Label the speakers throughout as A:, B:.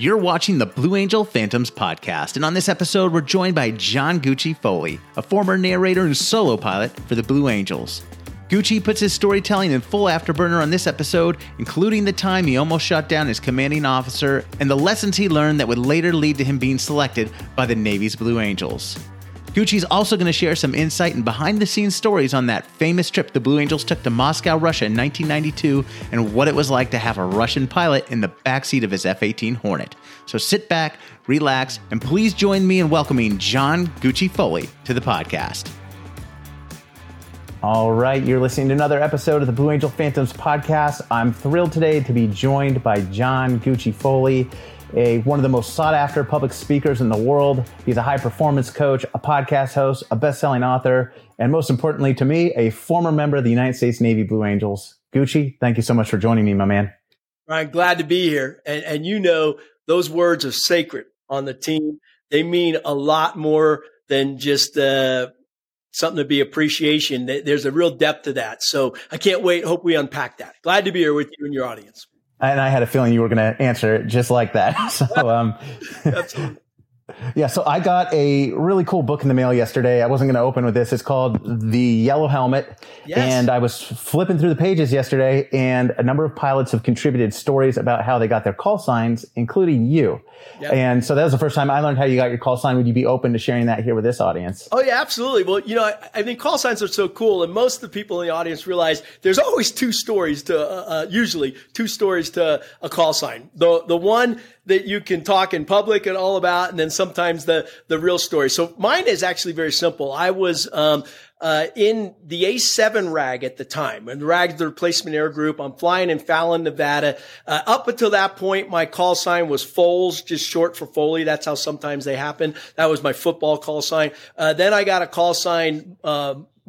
A: You're watching the Blue Angel Phantoms podcast, and on this episode, we're joined by John Gucci Foley, a former narrator and solo pilot for the Blue Angels. Gucci puts his storytelling in full afterburner on this episode, including the time he almost shot down his commanding officer and the lessons he learned that would later lead to him being selected by the Navy's Blue Angels. Gucci's also going to share some insight and behind the scenes stories on that famous trip the Blue Angels took to Moscow, Russia in 1992, and what it was like to have a Russian pilot in the backseat of his F 18 Hornet. So sit back, relax, and please join me in welcoming John Gucci Foley to the podcast. All right, you're listening to another episode of the Blue Angel Phantoms podcast. I'm thrilled today to be joined by John Gucci Foley, a one of the most sought after public speakers in the world. He's a high performance coach, a podcast host, a best-selling author, and most importantly to me, a former member of the United States Navy Blue Angels. Gucci, thank you so much for joining me, my man.
B: Ryan, glad to be here. And, and you know, those words are sacred on the team. They mean a lot more than just uh, something to be appreciation. There's a real depth to that. So I can't wait. Hope we unpack that. Glad to be here with you and your audience.
A: And I had a feeling you were going to answer it just like that. So, um, Absolutely. Yeah, so I got a really cool book in the mail yesterday. I wasn't going to open with this. It's called The Yellow Helmet. Yes. And I was flipping through the pages yesterday, and a number of pilots have contributed stories about how they got their call signs, including you. Yep. And so that was the first time I learned how you got your call sign. Would you be open to sharing that here with this audience?
B: Oh, yeah, absolutely. Well, you know, I, I think call signs are so cool, and most of the people in the audience realize there's always two stories to, uh, uh, usually two stories to a call sign. The, the one that you can talk in public and all about, and then sometimes the the real story. So mine is actually very simple. I was um, uh, in the A7 RAG at the time, and RAG the replacement air group. I'm flying in Fallon, Nevada. Uh, up until that point, my call sign was Foles, just short for Foley. That's how sometimes they happen. That was my football call sign. Uh, then I got a call sign.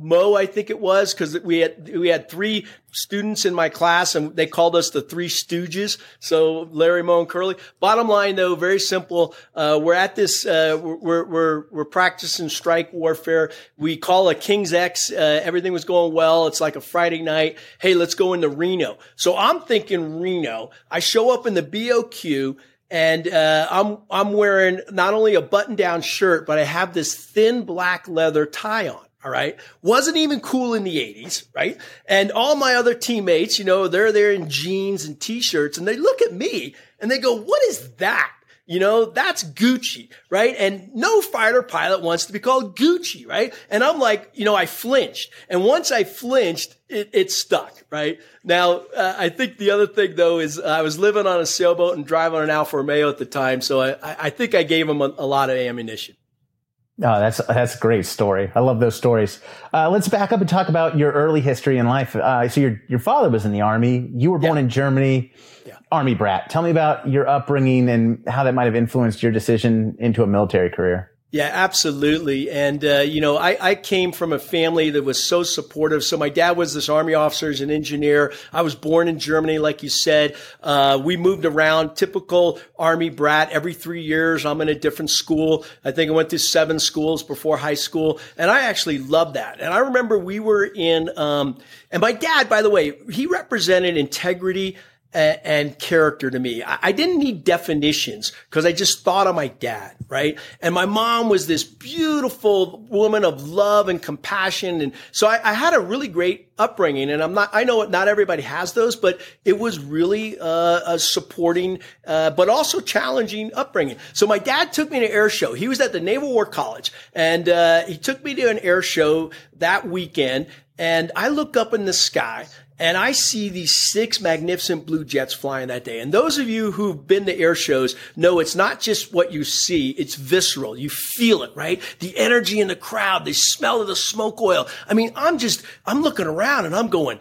B: Mo, I think it was, because we had we had three students in my class, and they called us the Three Stooges. So Larry, Mo, and Curly. Bottom line, though, very simple. Uh, we're at this. Uh, we're we're we're practicing strike warfare. We call a King's X. Uh, everything was going well. It's like a Friday night. Hey, let's go into Reno. So I'm thinking Reno. I show up in the BOQ and uh, I'm I'm wearing not only a button down shirt, but I have this thin black leather tie on. All right. Wasn't even cool in the 80s, right? And all my other teammates, you know, they're there in jeans and t-shirts and they look at me and they go, what is that? You know, that's Gucci, right? And no fighter pilot wants to be called Gucci, right? And I'm like, you know, I flinched. And once I flinched, it, it stuck, right? Now, uh, I think the other thing though is I was living on a sailboat and driving an Alfa Romeo at the time. So I, I think I gave them a, a lot of ammunition.
A: Oh, that's that's a great story. I love those stories. Uh, let's back up and talk about your early history in life. Uh, so your your father was in the army. You were born yeah. in Germany. Yeah. Army brat. Tell me about your upbringing and how that might have influenced your decision into a military career.
B: Yeah, absolutely. And, uh, you know, I, I came from a family that was so supportive. So my dad was this army officer, as an engineer. I was born in Germany, like you said. Uh, we moved around, typical army brat. Every three years, I'm in a different school. I think I went through seven schools before high school. And I actually loved that. And I remember we were in, um, and my dad, by the way, he represented integrity, and character to me. I didn't need definitions because I just thought of my dad, right? And my mom was this beautiful woman of love and compassion. And so I, I had a really great upbringing. And I'm not, I know not everybody has those, but it was really uh, a supporting, uh, but also challenging upbringing. So my dad took me to air show. He was at the Naval War College and uh, he took me to an air show that weekend. And I look up in the sky and I see these six magnificent blue jets flying that day. And those of you who've been to air shows know it's not just what you see, it's visceral. You feel it, right? The energy in the crowd, the smell of the smoke oil. I mean, I'm just, I'm looking around and I'm going,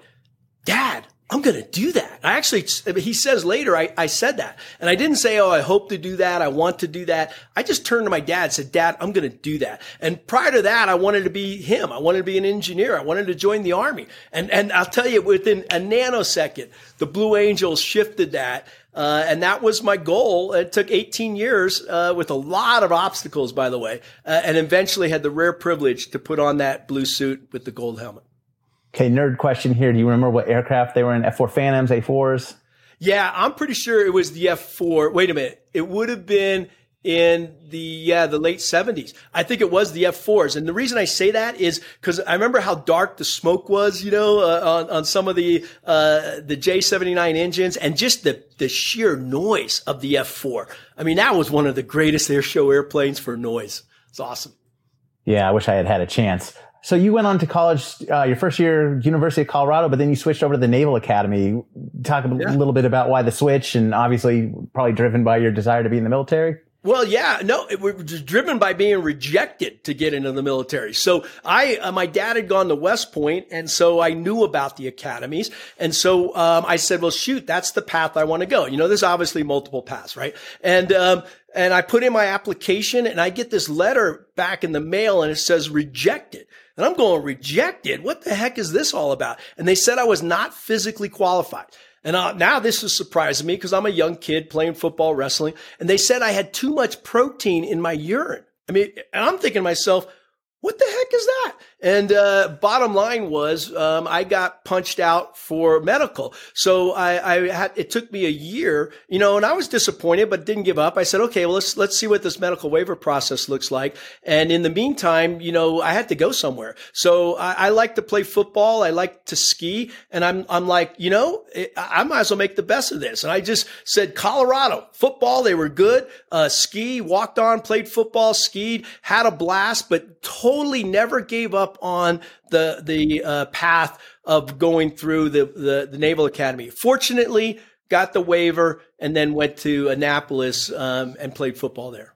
B: Dad, I'm going to do that. I actually, he says later, I, I said that. And I didn't say, oh, I hope to do that. I want to do that. I just turned to my dad and said, Dad, I'm going to do that. And prior to that, I wanted to be him. I wanted to be an engineer. I wanted to join the army. And, and I'll tell you, within a nanosecond, the Blue Angels shifted that. Uh, and that was my goal. It took 18 years uh, with a lot of obstacles, by the way, uh, and eventually had the rare privilege to put on that blue suit with the gold helmet.
A: Okay, nerd question here. Do you remember what aircraft they were in? F4 Phantoms, A4s?
B: Yeah, I'm pretty sure it was the F4. Wait a minute. It would have been in the yeah the late 70s i think it was the f4s and the reason i say that is because i remember how dark the smoke was you know uh, on, on some of the uh, the j79 engines and just the the sheer noise of the f4 i mean that was one of the greatest air show airplanes for noise it's awesome
C: yeah i wish i had had a chance so you went on to college, uh, your first year, University of Colorado, but then you switched over to the Naval Academy. Talk a yeah. little bit about why the switch, and obviously probably driven by your desire to be in the military.
B: Well, yeah, no, it was driven by being rejected to get into the military. So I, uh, my dad had gone to West Point, and so I knew about the academies. And so um, I said, well, shoot, that's the path I want to go. You know, there's obviously multiple paths, right? And um, and I put in my application, and I get this letter back in the mail, and it says rejected. And I'm going, rejected? What the heck is this all about? And they said I was not physically qualified. And uh, now this is surprising me because I'm a young kid playing football, wrestling, and they said I had too much protein in my urine. I mean, and I'm thinking to myself, what the heck is that? And uh, bottom line was, um, I got punched out for medical. So I, I, had it took me a year, you know, and I was disappointed, but didn't give up. I said, okay, well let's let's see what this medical waiver process looks like. And in the meantime, you know, I had to go somewhere. So I, I like to play football. I like to ski, and I'm I'm like, you know, I might as well make the best of this. And I just said Colorado football. They were good. Uh, ski, walked on, played football, skied, had a blast, but totally never gave up up on the the uh, path of going through the, the, the Naval Academy. Fortunately, got the waiver and then went to Annapolis um, and played football there.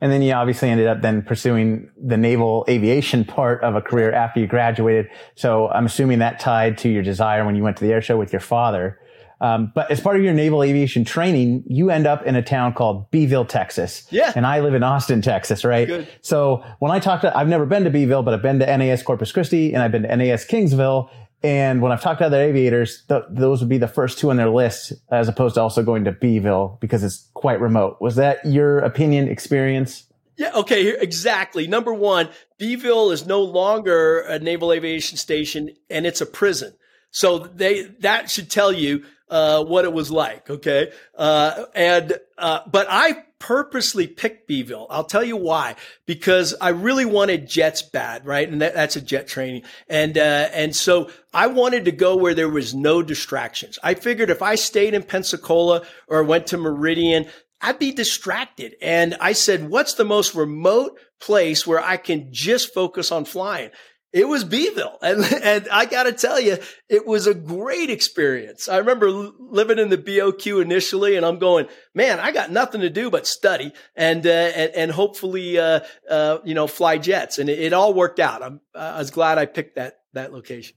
C: And then you obviously ended up then pursuing the naval aviation part of a career after you graduated. So I'm assuming that tied to your desire when you went to the air show with your father. Um, but as part of your naval aviation training, you end up in a town called Beeville, Texas.
B: Yeah.
C: And I live in Austin, Texas, right?
B: Good.
C: So when I talk to, I've never been to Beeville, but I've been to NAS Corpus Christi and I've been to NAS Kingsville. And when I've talked to other aviators, th- those would be the first two on their list, as opposed to also going to Beeville because it's quite remote. Was that your opinion, experience?
B: Yeah, okay, exactly. Number one, Beeville is no longer a naval aviation station and it's a prison. So they, that should tell you uh, what it was like. Okay. Uh, and, uh, but I purposely picked Beeville. I'll tell you why, because I really wanted jets bad, right? And that, that's a jet training. And, uh, and so I wanted to go where there was no distractions. I figured if I stayed in Pensacola or went to Meridian, I'd be distracted. And I said, what's the most remote place where I can just focus on flying? It was Beeville. And, and I got to tell you, it was a great experience. I remember living in the BOQ initially and I'm going, man, I got nothing to do but study and, uh, and, and, hopefully, uh, uh, you know, fly jets. And it, it all worked out. I'm, I was glad I picked that, that location.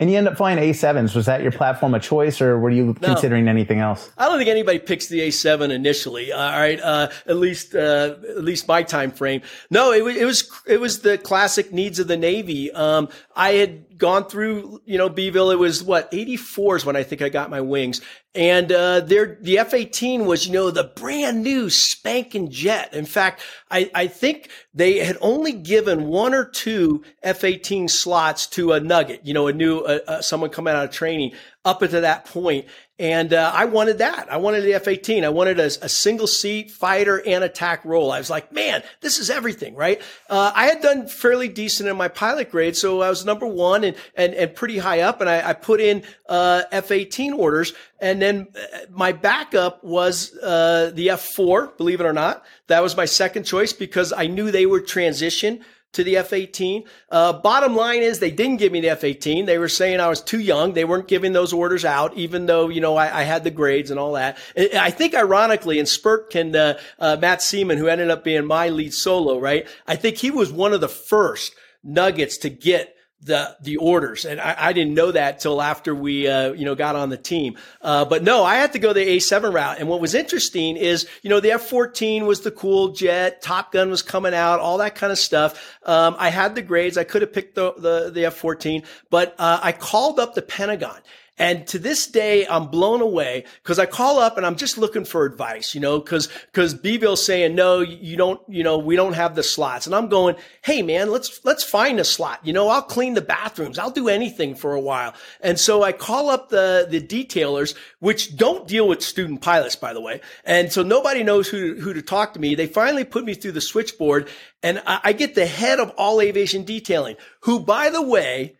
C: And you end up flying A7s. Was that your platform of choice, or were you no. considering anything else?
B: I don't think anybody picks the A7 initially. All right, uh, at least uh, at least my time frame. No, it was it was it was the classic needs of the Navy. Um, I had gone through, you know, Beeville. It was what 84 is when I think I got my wings. And, uh, there, the F-18 was, you know, the brand new spanking jet. In fact, I, I think they had only given one or two F-18 slots to a nugget, you know, a new, uh, uh, someone coming out of training up until that point. And uh, I wanted that. I wanted the F-18. I wanted a, a, single seat fighter and attack role. I was like, man, this is everything, right? Uh, I had done fairly decent in my pilot grade, so I was number one and and, and pretty high up. And I, I put in uh, F-18 orders, and then uh, my backup was uh, the F-4. Believe it or not, that was my second choice because I knew they were transition to the F-18. Uh, bottom line is they didn't give me the F-18. They were saying I was too young. They weren't giving those orders out, even though, you know, I, I had the grades and all that. I think ironically, in Spurtkin, uh, uh, Matt Seaman, who ended up being my lead solo, right? I think he was one of the first nuggets to get the the orders, and I, I, didn't know that till after we uh, you know got on the team. Uh, but no, I had to go the A7 route. And what was interesting is you know the F14 was the cool jet, Top Gun was coming out, all that kind of stuff. Um, I had the grades. I could have picked the the, the F14, but uh, I called up the Pentagon And to this day, I'm blown away because I call up and I'm just looking for advice, you know, because because Beeville's saying no, you don't, you know, we don't have the slots, and I'm going, hey man, let's let's find a slot. You know, I'll clean the bathrooms, I'll do anything for a while. And so I call up the the detailers, which don't deal with student pilots, by the way, and so nobody knows who who to talk to me. They finally put me through the switchboard, and I, I get the head of all aviation detailing, who, by the way,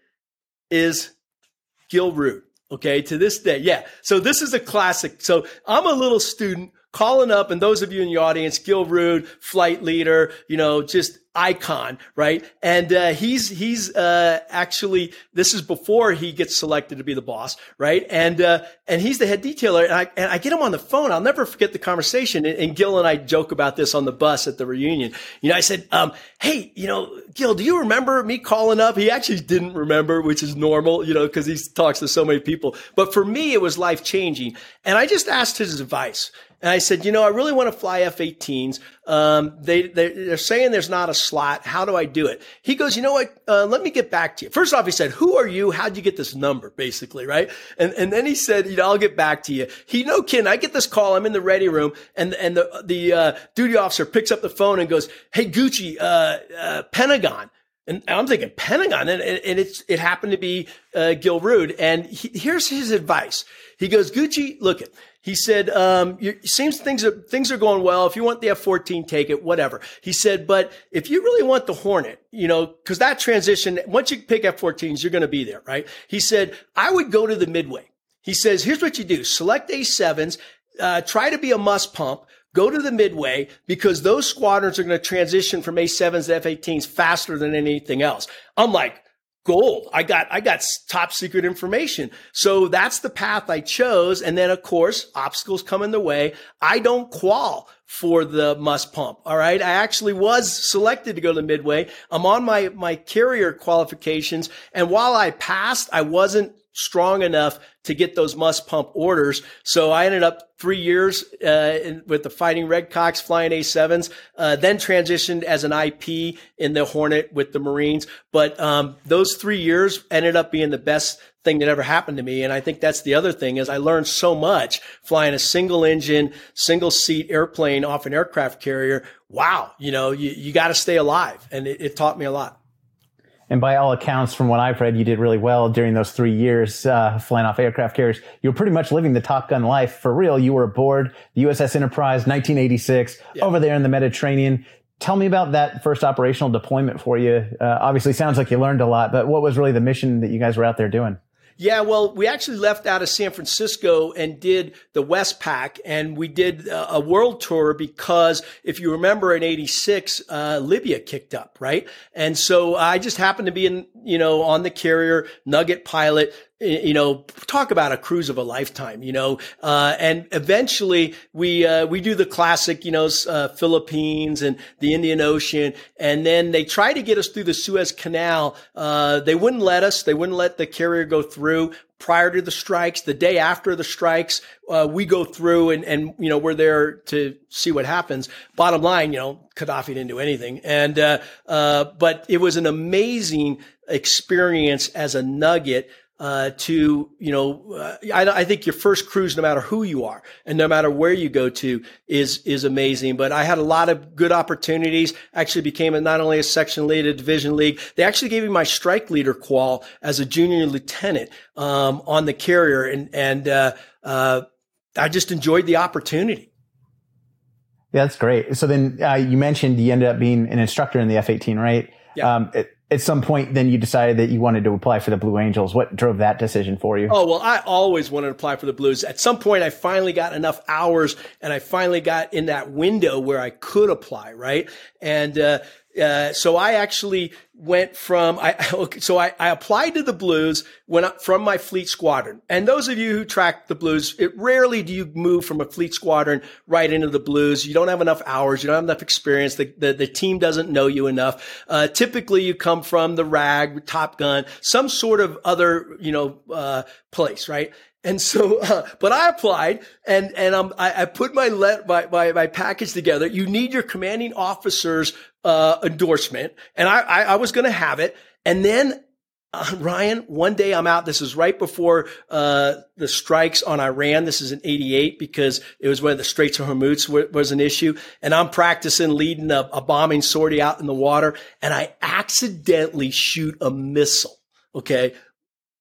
B: is Gil Rud. Okay, to this day. Yeah. So this is a classic. So I'm a little student calling up, and those of you in the audience, Gil Rud, flight leader, you know, just icon, right? And uh, he's he's uh, actually this is before he gets selected to be the boss, right? And uh, and he's the head detailer, and I and I get him on the phone. I'll never forget the conversation. And, and Gil and I joke about this on the bus at the reunion. You know, I said, um, "Hey, you know, Gil, do you remember me calling up?" He actually didn't remember, which is normal, you know, because he talks to so many people. But for me, it was life changing, and I just asked his advice. And I said, you know, I really want to fly F-18s. Um, they, they, are saying there's not a slot. How do I do it? He goes, you know what? Uh, let me get back to you. First off, he said, who are you? How'd you get this number? Basically, right? And, and then he said, you know, I'll get back to you. He, no kidding. I get this call. I'm in the ready room and, and the, the, uh, duty officer picks up the phone and goes, Hey, Gucci, uh, uh Pentagon. And I'm thinking Pentagon, and, and it's it happened to be uh, Gil Rud. And he, here's his advice. He goes, Gucci, look it. He said, um, seems things are, things are going well. If you want the F-14, take it, whatever. He said, but if you really want the Hornet, you know, cause that transition, once you pick F-14s, you're going to be there, right? He said, I would go to the midway. He says, here's what you do. Select A7s, uh, try to be a must pump, go to the midway because those squadrons are going to transition from A7s to F-18s faster than anything else. I'm like, gold. I got, I got top secret information. So that's the path I chose. And then of course, obstacles come in the way. I don't qual for the must pump. All right. I actually was selected to go to Midway. I'm on my, my carrier qualifications. And while I passed, I wasn't strong enough to get those must pump orders. So I ended up three years uh, in, with the Fighting Red Redcocks flying A7s, uh, then transitioned as an IP in the Hornet with the Marines. But um, those three years ended up being the best thing that ever happened to me. And I think that's the other thing is I learned so much flying a single engine, single seat airplane off an aircraft carrier. Wow. You know, you, you got to stay alive. And it, it taught me a lot.
C: And by all accounts, from what I've read, you did really well during those three years uh, flying off aircraft carriers. You were pretty much living the Top Gun life for real. You were aboard the USS Enterprise, 1986, yeah. over there in the Mediterranean. Tell me about that first operational deployment for you. Uh, obviously, sounds like you learned a lot, but what was really the mission that you guys were out there doing?
B: Yeah, well, we actually left out of San Francisco and did the Westpac, and we did a world tour because if you remember in '86, uh, Libya kicked up, right? And so I just happened to be in, you know, on the carrier, Nugget pilot, you know, talk about a cruise of a lifetime, you know, uh, and eventually we, uh, we do the classic, you know, uh, Philippines and the Indian Ocean. And then they try to get us through the Suez Canal. Uh, they wouldn't let us. They wouldn't let the carrier go through prior to the strikes. The day after the strikes, uh, we go through and, and, you know, we're there to see what happens. Bottom line, you know, Gaddafi didn't do anything. And, uh, but it was an amazing experience as a nugget uh, to, you know, uh, I, I, think your first cruise, no matter who you are and no matter where you go to is, is amazing. But I had a lot of good opportunities. Actually became a, not only a section lead, a division lead. They actually gave me my strike leader qual as a junior lieutenant, um, on the carrier. And, and, uh, uh, I just enjoyed the opportunity.
C: Yeah, that's great. So then, uh, you mentioned you ended up being an instructor in the F-18, right? Yeah. Um, it, at some point then you decided that you wanted to apply for the Blue Angels. What drove that decision for you?
B: Oh, well, I always wanted to apply for the Blues. At some point, I finally got enough hours and I finally got in that window where I could apply, right? And, uh, uh, so I actually went from I so I, I applied to the Blues when from my fleet squadron. And those of you who track the Blues, it rarely do you move from a fleet squadron right into the Blues. You don't have enough hours, you don't have enough experience. The the, the team doesn't know you enough. Uh, typically, you come from the RAG, Top Gun, some sort of other you know uh, place, right? And so, uh, but I applied and, and I, I put my, let, my, my, my, package together. You need your commanding officer's, uh, endorsement. And I, I, I was going to have it. And then uh, Ryan, one day I'm out. This is right before uh, the strikes on Iran. This is in '88 because it was when the Straits of Hormuz w- was an issue, and I'm practicing leading a, a bombing sortie out in the water, and I accidentally shoot a missile. Okay,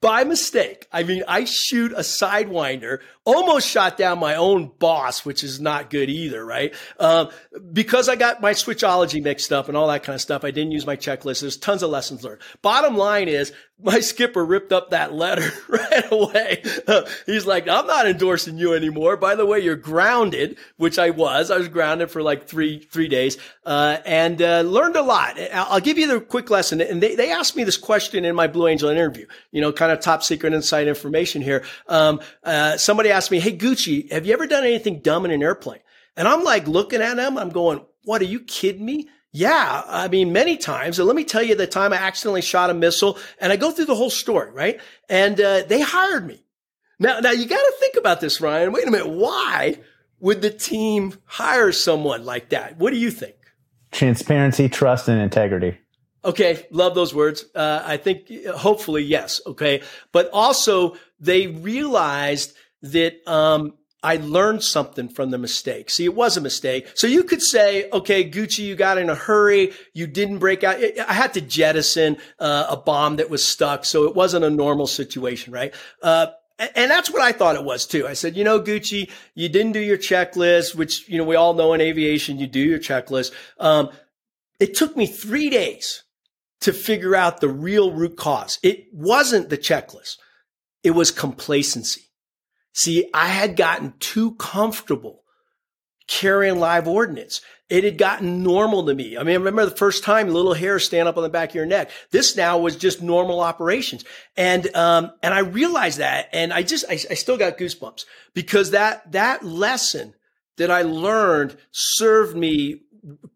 B: by mistake. I mean, I shoot a sidewinder, almost shot down my own boss, which is not good either, right? Um, because I got my switchology mixed up and all that kind of stuff. I didn't use my checklist. There's tons of lessons learned. Bottom line is my skipper ripped up that letter right away. He's like, I'm not endorsing you anymore. By the way, you're grounded, which I was. I was grounded for like three, three days, uh, and, uh, learned a lot. I'll give you the quick lesson. And they, they asked me this question in my Blue Angel interview, you know, kind of top secret inside information here. Um, uh, somebody asked me, Hey, Gucci, have you ever done anything dumb in an airplane? And I'm like looking at him. I'm going, what are you kidding me? Yeah, I mean, many times. And let me tell you the time I accidentally shot a missile and I go through the whole story, right? And uh, they hired me. Now, now you got to think about this, Ryan. Wait a minute. Why would the team hire someone like that? What do you think?
A: Transparency, trust, and integrity.
B: Okay, love those words. Uh, I think hopefully yes. Okay, but also they realized that um, I learned something from the mistake. See, it was a mistake. So you could say, okay, Gucci, you got in a hurry. You didn't break out. I had to jettison uh, a bomb that was stuck. So it wasn't a normal situation, right? Uh, and that's what I thought it was too. I said, you know, Gucci, you didn't do your checklist, which, you know, we all know in aviation, you do your checklist. Um, it took me three days to figure out the real root cause. It wasn't the checklist. It was complacency. See, I had gotten too comfortable carrying live ordnance. It had gotten normal to me. I mean, I remember the first time little hairs stand up on the back of your neck. This now was just normal operations. And, um, and I realized that and I just, I, I still got goosebumps because that, that lesson that I learned served me,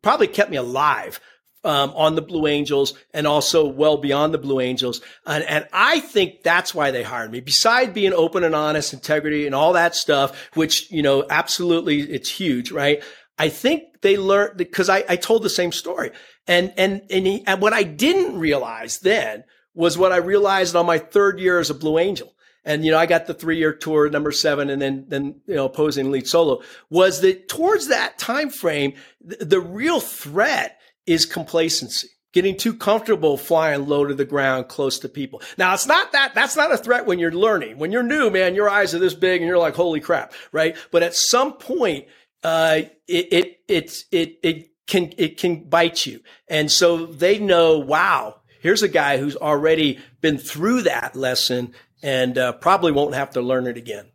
B: probably kept me alive um, on the Blue Angels and also well beyond the Blue Angels. And, and I think that's why they hired me. Beside being open and honest, integrity and all that stuff, which, you know, absolutely it's huge, right? I think they learned because I, I told the same story. And, and, and, he, and what I didn't realize then was what I realized on my third year as a Blue Angel. And, you know, I got the three year tour, number seven, and then, then, you know, posing lead solo was that towards that time frame, the real threat is complacency getting too comfortable flying low to the ground close to people. Now it's not that, that's not a threat when you're learning. When you're new, man, your eyes are this big and you're like, holy crap, right? But at some point, uh, it, it, it, it, it can, it can bite you. And so they know, wow, here's a guy who's already been through that lesson and uh, probably won't have to learn it again.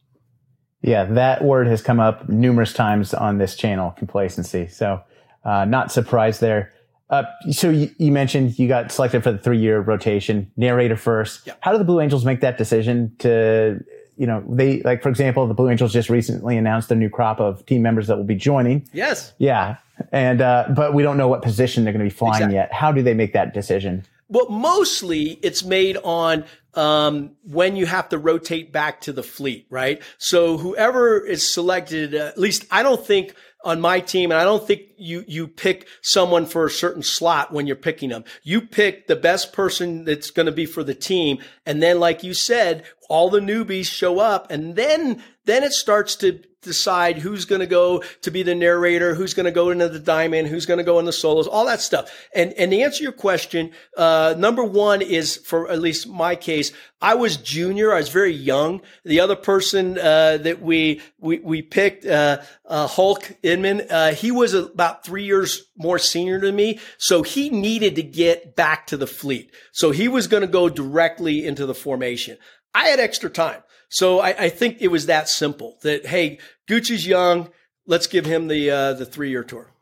A: Yeah, that word has come up numerous times on this channel, complacency. So, uh, not surprised there. Uh, so you, you, mentioned you got selected for the three year rotation, narrator first. How do the Blue Angels make that decision to, you know, they like, for example, the Blue Angels just recently announced a new crop of team members that will be joining.
B: Yes.
A: Yeah. And, uh, but we don't know what position they're going to be flying exactly. yet. How do they make that decision?
B: Well, mostly it's made on um, when you have to rotate back to the fleet, right? So whoever is selected, uh, at least I don't think on my team, and I don't think you you pick someone for a certain slot when you're picking them. You pick the best person that's going to be for the team, and then, like you said, all the newbies show up, and then then it starts to decide who's going to go to be the narrator, who's going to go into the diamond, who's going to go in the solos, all that stuff. And and to answer your question, uh, number one is for at least my case, I was junior. I was very young. The other person uh, that we we we picked, uh, uh Hulk Inman, uh, he was about three years more senior than me, so he needed to get back to the fleet. So he was going to go directly into the formation. I had extra time. So I, I, think it was that simple that, hey, Gucci's young. Let's give him the, uh, the three year tour.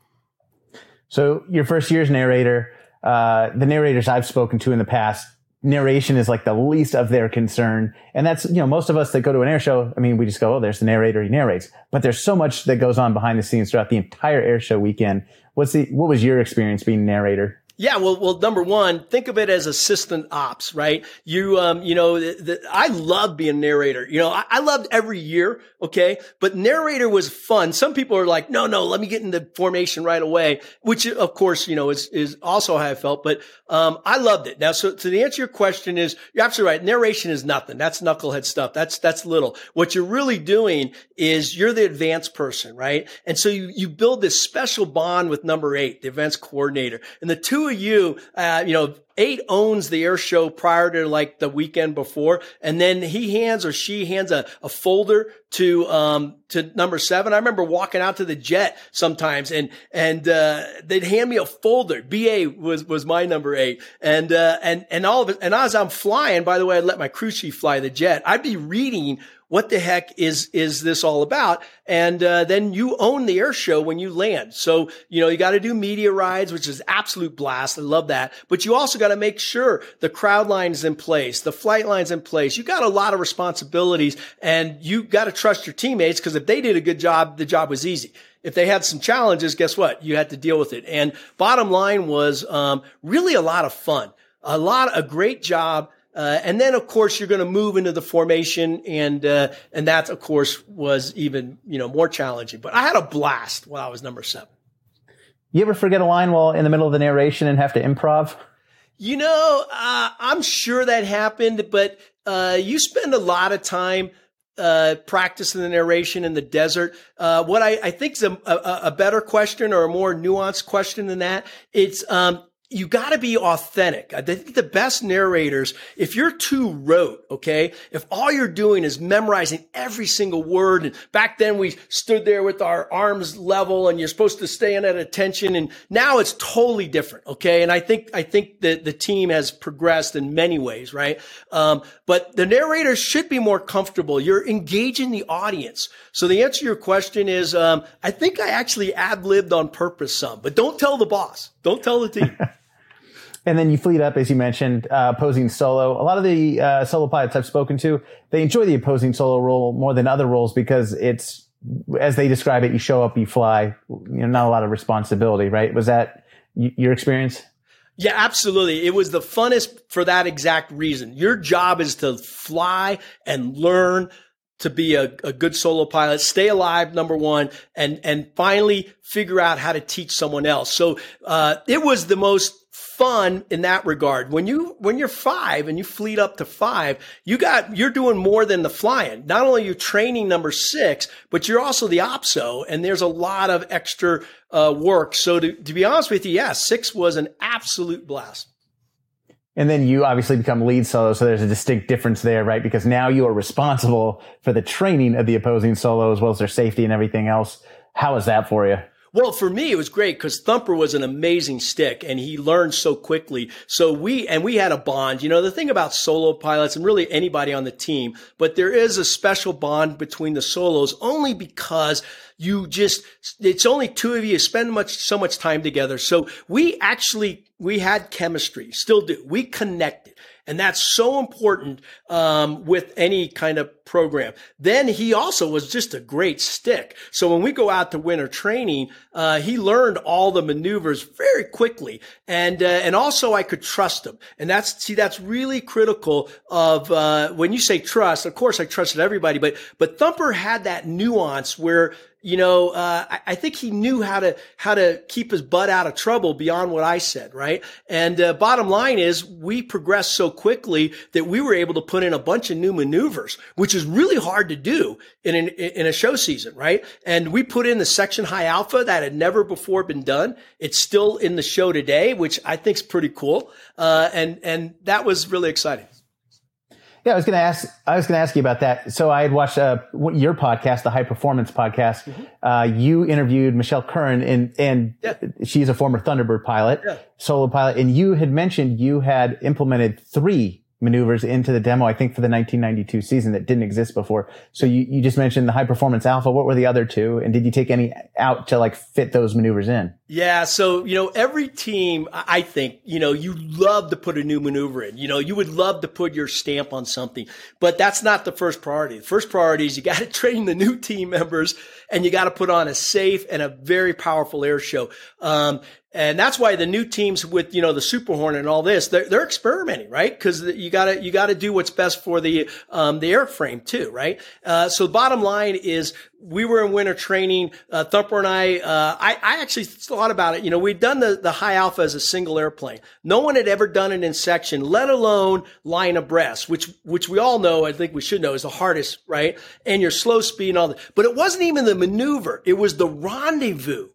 A: So your first year's narrator, uh, the narrators I've spoken to in the past, narration is like the least of their concern. And that's, you know, most of us that go to an air show, I mean, we just go, oh, there's the narrator, he narrates. But there's so much that goes on behind the scenes throughout the entire air show weekend. What's the, what was your experience being narrator?
B: Yeah, well, well, number one, think of it as assistant ops, right? You, um, you know, the, the, I love being narrator. You know, I, I, loved every year, okay, but narrator was fun. Some people are like, no, no, let me get into formation right away, which of course, you know, is is also how I felt. But um, I loved it. Now, so to the answer your question is, you're absolutely right. Narration is nothing. That's knucklehead stuff. That's that's little. What you're really doing is you're the advanced person, right? And so you you build this special bond with number eight, the events coordinator, and the two of you, uh, you know, eight owns the air show prior to like the weekend before. And then he hands or she hands a, a folder to, um, to number seven. I remember walking out to the jet sometimes and, and, uh, they'd hand me a folder. BA was, was my number eight. And, uh, and, and all of it. And as I'm flying, by the way, I'd let my crew chief fly the jet. I'd be reading what the heck is is this all about? And uh, then you own the air show when you land. So you know you got to do media rides, which is absolute blast. I love that. But you also got to make sure the crowd line is in place, the flight line's in place. You got a lot of responsibilities, and you got to trust your teammates because if they did a good job, the job was easy if they had some challenges, guess what? You had to deal with it. And bottom line was um, really a lot of fun, a lot, a great job. Uh, and then, of course, you're going to move into the formation, and uh, and that, of course, was even you know more challenging. But I had a blast while I was number seven.
A: You ever forget a line while in the middle of the narration and have to improv?
B: You know, uh, I'm sure that happened, but uh, you spend a lot of time uh, practicing the narration in the desert. Uh, what I, I think is a, a, a, better question or a more nuanced question than that, it's um, you got to be authentic. I think the best narrators, if you're too rote, okay, if all you're doing is memorizing every single word, and back then we stood there with our arms level and you're supposed to stay in at attention, and now it's totally different, okay? And I think, I think that the team has progressed in many ways, right? Um, but the narrator should be more comfortable. You're engaging the audience. So the answer to your question is, um, I think I actually ad libbed on purpose some, but don't tell the boss. Don't tell the team.
A: And then you fleet up, as you mentioned, uh, opposing solo. A lot of the uh, solo pilots I've spoken to, they enjoy the opposing solo role more than other roles because it's, as they describe it, you show up, you fly, you know, not a lot of responsibility, right? Was that y- your experience?
B: Yeah, absolutely. It was the funnest for that exact reason. Your job is to fly and learn to be a, a good solo pilot, stay alive, number one, and, and finally figure out how to teach someone else. So, uh, it was the most fun in that regard. When you when you're five and you fleet up to five, you got you're doing more than the flying. Not only you're training number six, but you're also the opso, and there's a lot of extra uh, work. So to, to be honest with you, yeah, six was an absolute blast.
A: And then you obviously become lead solo, so there's a distinct difference there, right? Because now you are responsible for the training of the opposing solo as well as their safety and everything else. How is that for you?
B: Well, for me, it was great because Thumper was an amazing stick and he learned so quickly. So we, and we had a bond. You know, the thing about solo pilots and really anybody on the team, but there is a special bond between the solos only because you just, it's only two of you spend much, so much time together. So we actually, we had chemistry, still do. We connected. And that's so important um, with any kind of program. Then he also was just a great stick. So when we go out to winter training, uh, he learned all the maneuvers very quickly, and uh, and also I could trust him. And that's see that's really critical of uh, when you say trust. Of course, I trusted everybody, but but Thumper had that nuance where you know, uh, I, I, think he knew how to how to keep his butt out of trouble beyond what I said, right? And uh, bottom line is, we progressed so quickly that we were able to put in a bunch of new maneuvers, which is really hard to do in an, in a show season, right? And we put in the section high alpha that had never before been done. It's still in the show today, which I think is pretty cool, uh, and and that was really exciting.
A: Yeah, I was going to ask. I was going to ask you about that. So I had watched uh, your podcast, the High Performance Podcast. Mm-hmm. Uh, you interviewed Michelle Curran, and and yeah. she's a former Thunderbird pilot, yeah. solo pilot, and you had mentioned you had implemented three maneuvers into the demo. I think for the 1992 season that didn't exist before. So you you just mentioned the High Performance Alpha. What were the other two, and did you take any out to like fit those maneuvers in?
B: Yeah, so you know, every team, I think, you know, you love to put a new maneuver in. You know, you would love to put your stamp on something, but that's not the first priority. The first priority is you got to train the new team members, and you got to put on a safe and a very powerful air show. Um, and that's why the new teams with, you know, the Super Hornet and all this, they're, they're experimenting, right? Because you gotta, you gotta do what's best for the, um, the airframe too, right? Uh, so bottom line is we were in winter training. Uh, Thumper and I, uh, I, I actually thought about it. You know, we'd done the, the high alpha as a single airplane. No one had ever done it in section, let alone line abreast, which, which we all know, I think we should know is the hardest, right? And your slow speed and all that. But it wasn't even the maneuver. It was the rendezvous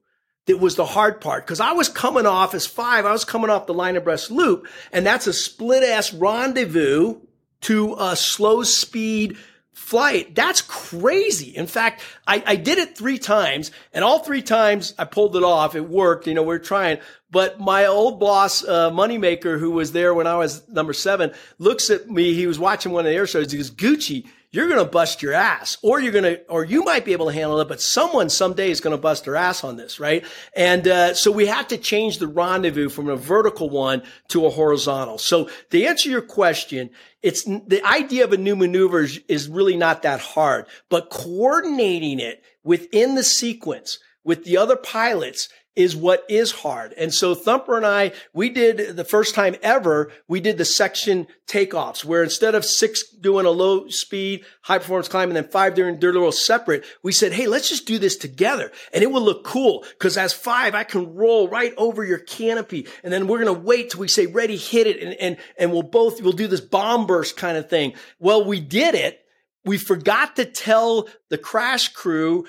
B: that was the hard part because I was coming off as five. I was coming off the line abreast loop, and that's a split ass rendezvous to a slow speed flight. That's crazy. In fact, I, I did it three times, and all three times I pulled it off. It worked. You know, we are trying. But my old boss, uh, Moneymaker, who was there when I was number seven, looks at me. He was watching one of the air shows. He goes, Gucci, you're going to bust your ass or you're going to, or you might be able to handle it, but someone someday is going to bust their ass on this, right? And, uh, so we had to change the rendezvous from a vertical one to a horizontal. So to answer your question, it's the idea of a new maneuver is really not that hard, but coordinating it within the sequence with the other pilots is what is hard. And so Thumper and I, we did the first time ever, we did the section takeoffs where instead of six doing a low speed, high performance climb and then five doing dirt little separate, we said, Hey, let's just do this together and it will look cool. Cause as five, I can roll right over your canopy and then we're going to wait till we say ready, hit it. And, and, and we'll both, we'll do this bomb burst kind of thing. Well, we did it. We forgot to tell the crash crew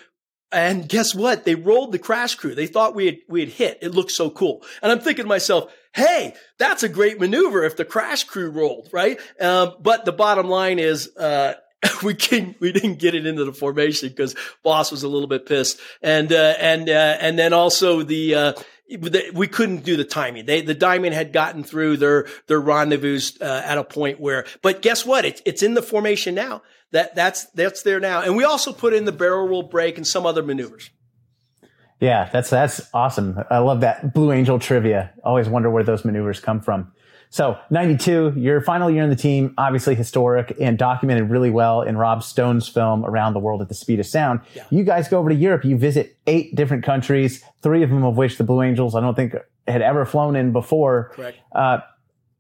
B: and guess what? They rolled the crash crew. They thought we had, we had hit. It looked so cool. And I'm thinking to myself, Hey, that's a great maneuver if the crash crew rolled, right? Um, but the bottom line is, uh, we can we didn't get it into the formation because boss was a little bit pissed. And, uh, and, uh, and then also the, uh, we couldn't do the timing. They, the diamond had gotten through their, their rendezvous, uh, at a point where, but guess what? It's, it's in the formation now that that's that's there now. And we also put in the barrel roll break and some other maneuvers.
A: Yeah, that's that's awesome. I love that Blue Angel trivia. Always wonder where those maneuvers come from. So 92, your final year in the team, obviously historic and documented really well in Rob Stone's film Around the World at the Speed of Sound. Yeah. You guys go over to Europe. You visit eight different countries, three of them of which the Blue Angels, I don't think had ever flown in before.
B: Correct.
A: Uh,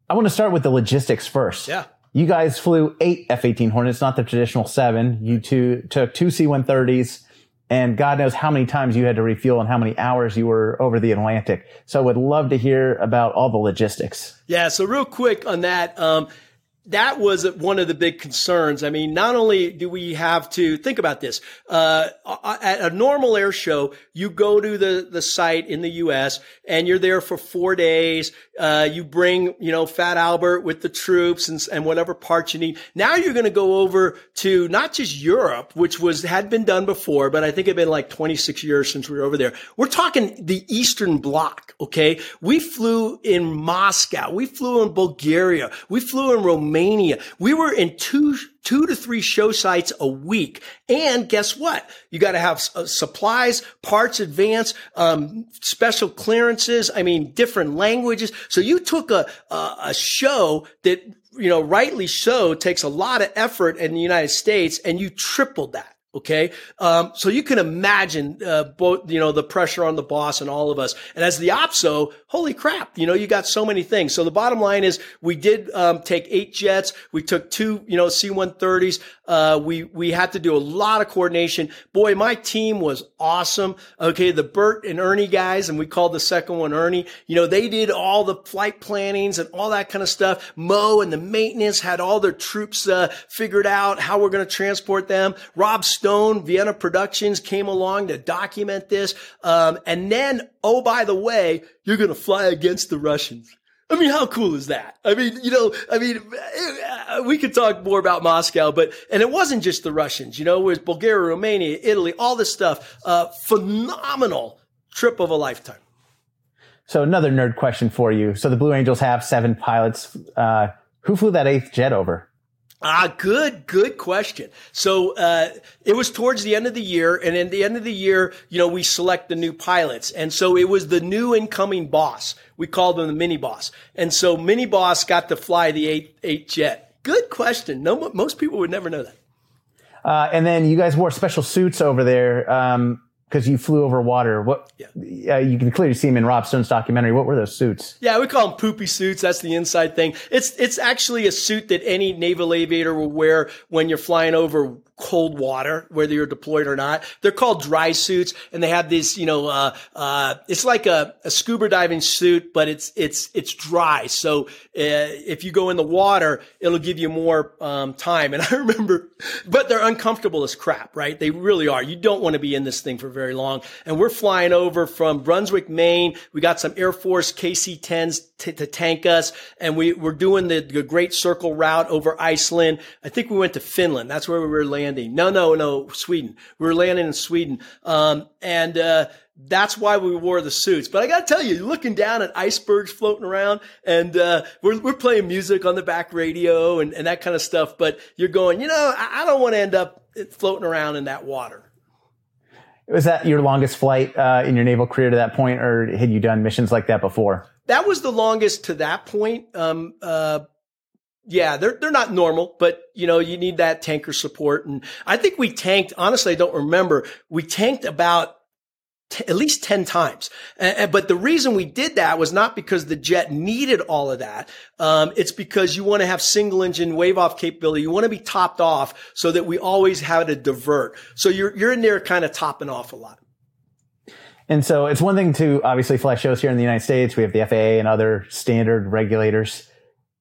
A: I want to start with the logistics first.
B: Yeah.
A: You guys flew eight F-18 Hornets, not the traditional seven. You two took two C-130s and God knows how many times you had to refuel and how many hours you were over the Atlantic. So I would love to hear about all the logistics.
B: Yeah. So real quick on that. Um, that was one of the big concerns. I mean, not only do we have to think about this, uh, at a normal air show, you go to the, the site in the U.S. and you're there for four days. Uh, you bring, you know, Fat Albert with the troops and, and whatever parts you need. Now you're going to go over to not just Europe, which was, had been done before, but I think it had been like 26 years since we were over there. We're talking the Eastern Bloc. Okay. We flew in Moscow. We flew in Bulgaria. We flew in Romania. Romania. We were in two, two to three show sites a week. And guess what? You got to have uh, supplies, parts advance, um, special clearances. I mean, different languages. So you took a, a, a show that, you know, rightly so takes a lot of effort in the United States and you tripled that. Okay. Um, so you can imagine, uh, both, you know, the pressure on the boss and all of us. And as the OPSO, holy crap, you know, you got so many things. So the bottom line is we did, um, take eight jets. We took two, you know, C-130s. Uh, we, we had to do a lot of coordination. Boy, my team was awesome. Okay. The Bert and Ernie guys, and we called the second one Ernie, you know, they did all the flight plannings and all that kind of stuff. Mo and the maintenance had all their troops, uh, figured out how we're going to transport them. Rob Stone, Vienna Productions came along to document this. Um, and then, oh, by the way, you're going to fly against the Russians. I mean, how cool is that? I mean, you know, I mean, uh, we could talk more about Moscow, but, and it wasn't just the Russians, you know, it was Bulgaria, Romania, Italy, all this stuff. Uh, phenomenal trip of a lifetime.
A: So another nerd question for you. So the Blue Angels have seven pilots. Uh, who flew that eighth jet over?
B: Ah, good, good question. So uh, it was towards the end of the year, and at the end of the year, you know, we select the new pilots, and so it was the new incoming boss. We called him the mini boss, and so mini boss got to fly the eight eight jet. Good question. No, most people would never know that.
A: Uh, and then you guys wore special suits over there. Um, because you flew over water. What yeah. uh, you can clearly see them in Rob Stone's documentary. What were those suits?
B: Yeah, we call them poopy suits. That's the inside thing. It's it's actually a suit that any naval aviator will wear when you're flying over cold water, whether you're deployed or not. They're called dry suits, and they have this, you know, uh, uh, it's like a, a, scuba diving suit, but it's it's it's dry. So uh, if you go in the water, it'll give you more um, time. And I remember, but they're uncomfortable as crap, right? They really are. You don't want to be in this thing for very long. And we're flying over from Brunswick, Maine. We got some Air Force KC-10s t- to tank us, and we we're doing the, the Great Circle route over Iceland. I think we went to Finland. That's where we were landing landing. No, no, no, Sweden. We were landing in Sweden. Um, and, uh, that's why we wore the suits. But I got to tell you, looking down at icebergs floating around and, uh, we're, we're playing music on the back radio and, and that kind of stuff. But you're going, you know, I, I don't want to end up floating around in that water.
A: Was that your longest flight uh, in your naval career to that point, or had you done missions like that before?
B: That was the longest to that point. Um, uh, yeah, they're they're not normal, but you know you need that tanker support. And I think we tanked. Honestly, I don't remember. We tanked about t- at least ten times. And, but the reason we did that was not because the jet needed all of that. Um, it's because you want to have single engine wave off capability. You want to be topped off so that we always have to divert. So you're you're in there kind of topping off a lot.
A: And so it's one thing to obviously fly shows here in the United States. We have the FAA and other standard regulators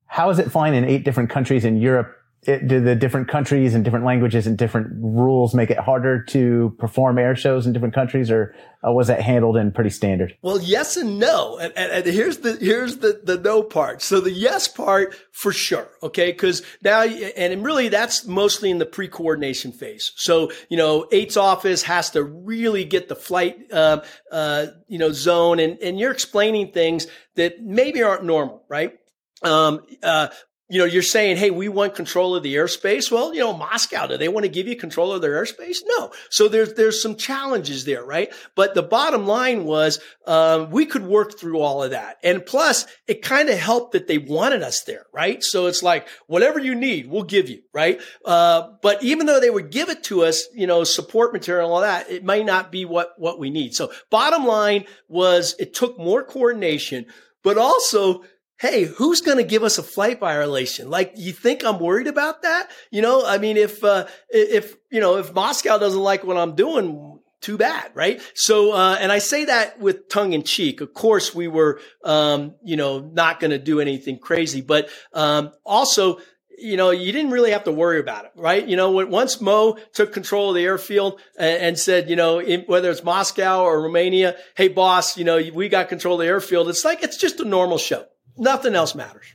A: how is it flying in eight different countries in Europe? It, do the different countries and different languages and different rules make it harder to perform air shows in different countries, or uh, was that handled in pretty standard?
B: Well, yes and no. And, and, and, here's the here's the the no part. So the yes part for sure, okay? Because now and really that's mostly in the pre coordination phase. So you know, eight's office has to really get the flight uh, uh, you know zone, and and you're explaining things that maybe aren't normal, right? Um, uh, you know, you're saying, hey, we want control of the airspace. Well, you know, Moscow, do they want to give you control of their airspace? No. So there's there's some challenges there, right? But the bottom line was um, we could work through all of that, and plus, it kind of helped that they wanted us there, right? So it's like whatever you need, we'll give you, right? Uh, but even though they would give it to us, you know, support material all that, it might not be what what we need. So bottom line was it took more coordination, but also Hey, who's going to give us a flight violation? Like, you think I'm worried about that? You know, I mean, if, uh, if, you know, if Moscow doesn't like what I'm doing, too bad, right? So, uh, and I say that with tongue in cheek. Of course, we were, um, you know, not going to do anything crazy, but, um, also, you know, you didn't really have to worry about it, right? You know, once Mo took control of the airfield and, said, you know, whether it's Moscow or Romania, hey, boss, you know, we got control of the airfield. It's like, it's just a normal show nothing else matters.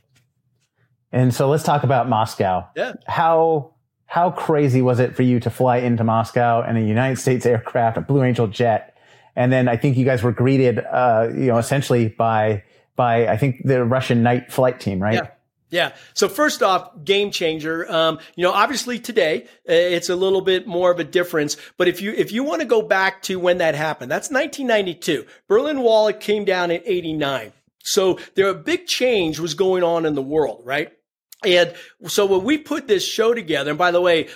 A: And so let's talk about Moscow.
B: Yeah.
A: How how crazy was it for you to fly into Moscow in a United States aircraft, a Blue Angel jet, and then I think you guys were greeted, uh, you know, essentially by by I think the Russian Knight flight team, right?
B: Yeah. Yeah. So first off, game changer. Um, you know, obviously today uh, it's a little bit more of a difference. But if you if you want to go back to when that happened, that's 1992. Berlin Wall came down in 89. So there a big change was going on in the world, right? And so when we put this show together, and by the way,